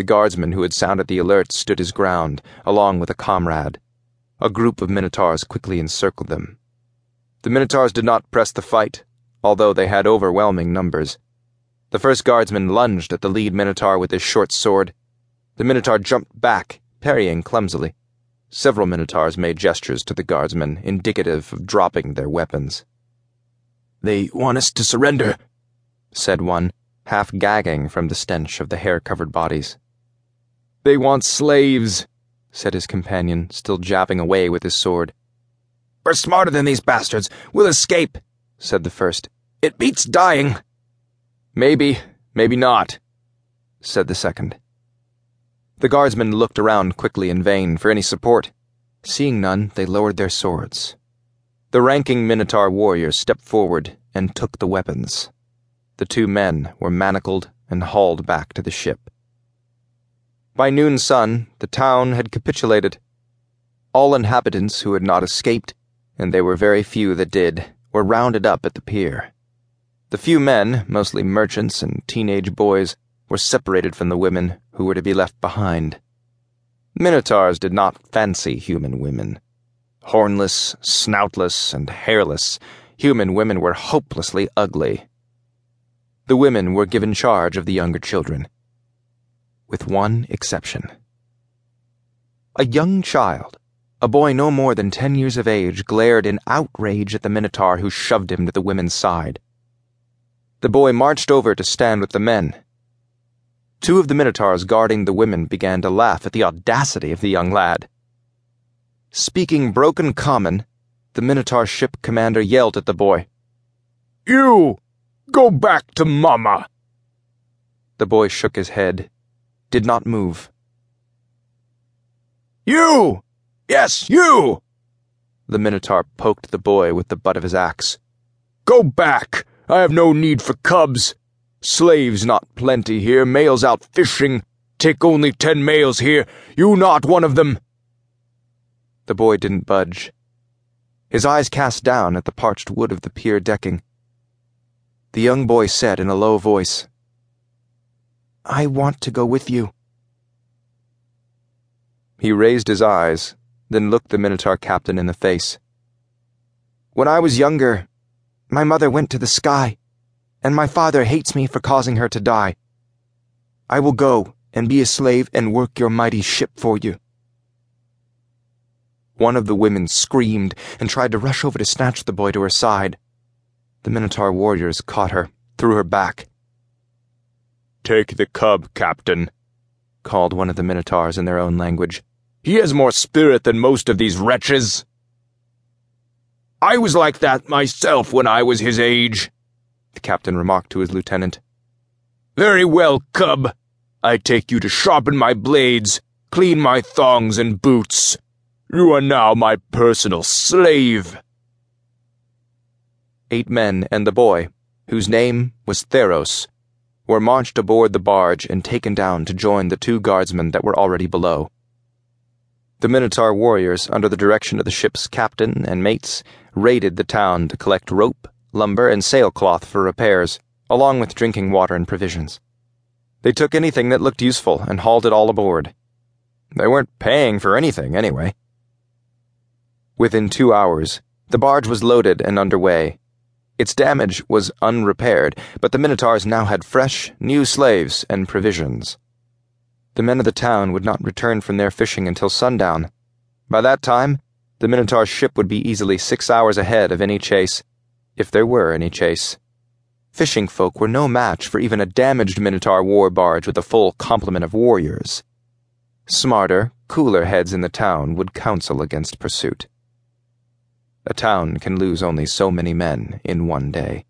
The guardsman who had sounded the alert stood his ground, along with a comrade. A group of Minotaurs quickly encircled them. The Minotaurs did not press the fight, although they had overwhelming numbers. The first guardsman lunged at the lead Minotaur with his short sword. The Minotaur jumped back, parrying clumsily. Several Minotaurs made gestures to the guardsmen, indicative of dropping their weapons. They want us to surrender, said one, half gagging from the stench of the hair covered bodies. They want slaves, said his companion, still jabbing away with his sword. We're smarter than these bastards. We'll escape, said the first. It beats dying. Maybe, maybe not, said the second. The guardsmen looked around quickly in vain for any support. Seeing none, they lowered their swords. The ranking Minotaur warriors stepped forward and took the weapons. The two men were manacled and hauled back to the ship. By noon sun, the town had capitulated. All inhabitants who had not escaped, and there were very few that did, were rounded up at the pier. The few men, mostly merchants and teenage boys, were separated from the women who were to be left behind. Minotaurs did not fancy human women. Hornless, snoutless, and hairless, human women were hopelessly ugly. The women were given charge of the younger children. With one exception. A young child, a boy no more than ten years of age, glared in outrage at the Minotaur who shoved him to the women's side. The boy marched over to stand with the men Two of the Minotaurs guarding the women began to laugh at the audacity of the young lad. Speaking broken common, the Minotaur ship commander yelled at the boy. You! Go back to Mama! The boy shook his head, did not move. You! Yes, you! The Minotaur poked the boy with the butt of his axe. Go back! I have no need for cubs. Slaves not plenty here, males out fishing. Take only ten males here, you not one of them. The boy didn't budge. His eyes cast down at the parched wood of the pier decking. The young boy said in a low voice, I want to go with you. He raised his eyes, then looked the Minotaur captain in the face. When I was younger, my mother went to the sky and my father hates me for causing her to die. I will go and be a slave and work your mighty ship for you. One of the women screamed and tried to rush over to snatch the boy to her side. The Minotaur warriors caught her, threw her back. Take the cub, Captain, called one of the Minotaurs in their own language. He has more spirit than most of these wretches. I was like that myself when I was his age the captain remarked to his lieutenant. Very well, cub. I take you to sharpen my blades, clean my thongs and boots. You are now my personal slave. Eight men and the boy, whose name was Theros, were marched aboard the barge and taken down to join the two guardsmen that were already below. The Minotaur warriors, under the direction of the ship's captain and mates, raided the town to collect rope, lumber, and sailcloth for repairs, along with drinking water and provisions. They took anything that looked useful and hauled it all aboard. They weren't paying for anything, anyway. Within two hours, the barge was loaded and underway. Its damage was unrepaired, but the Minotaurs now had fresh, new slaves and provisions. The men of the town would not return from their fishing until sundown. By that time, the Minotaur ship would be easily six hours ahead of any chase if there were any chase. Fishing folk were no match for even a damaged Minotaur war barge with a full complement of warriors. Smarter, cooler heads in the town would counsel against pursuit. A town can lose only so many men in one day.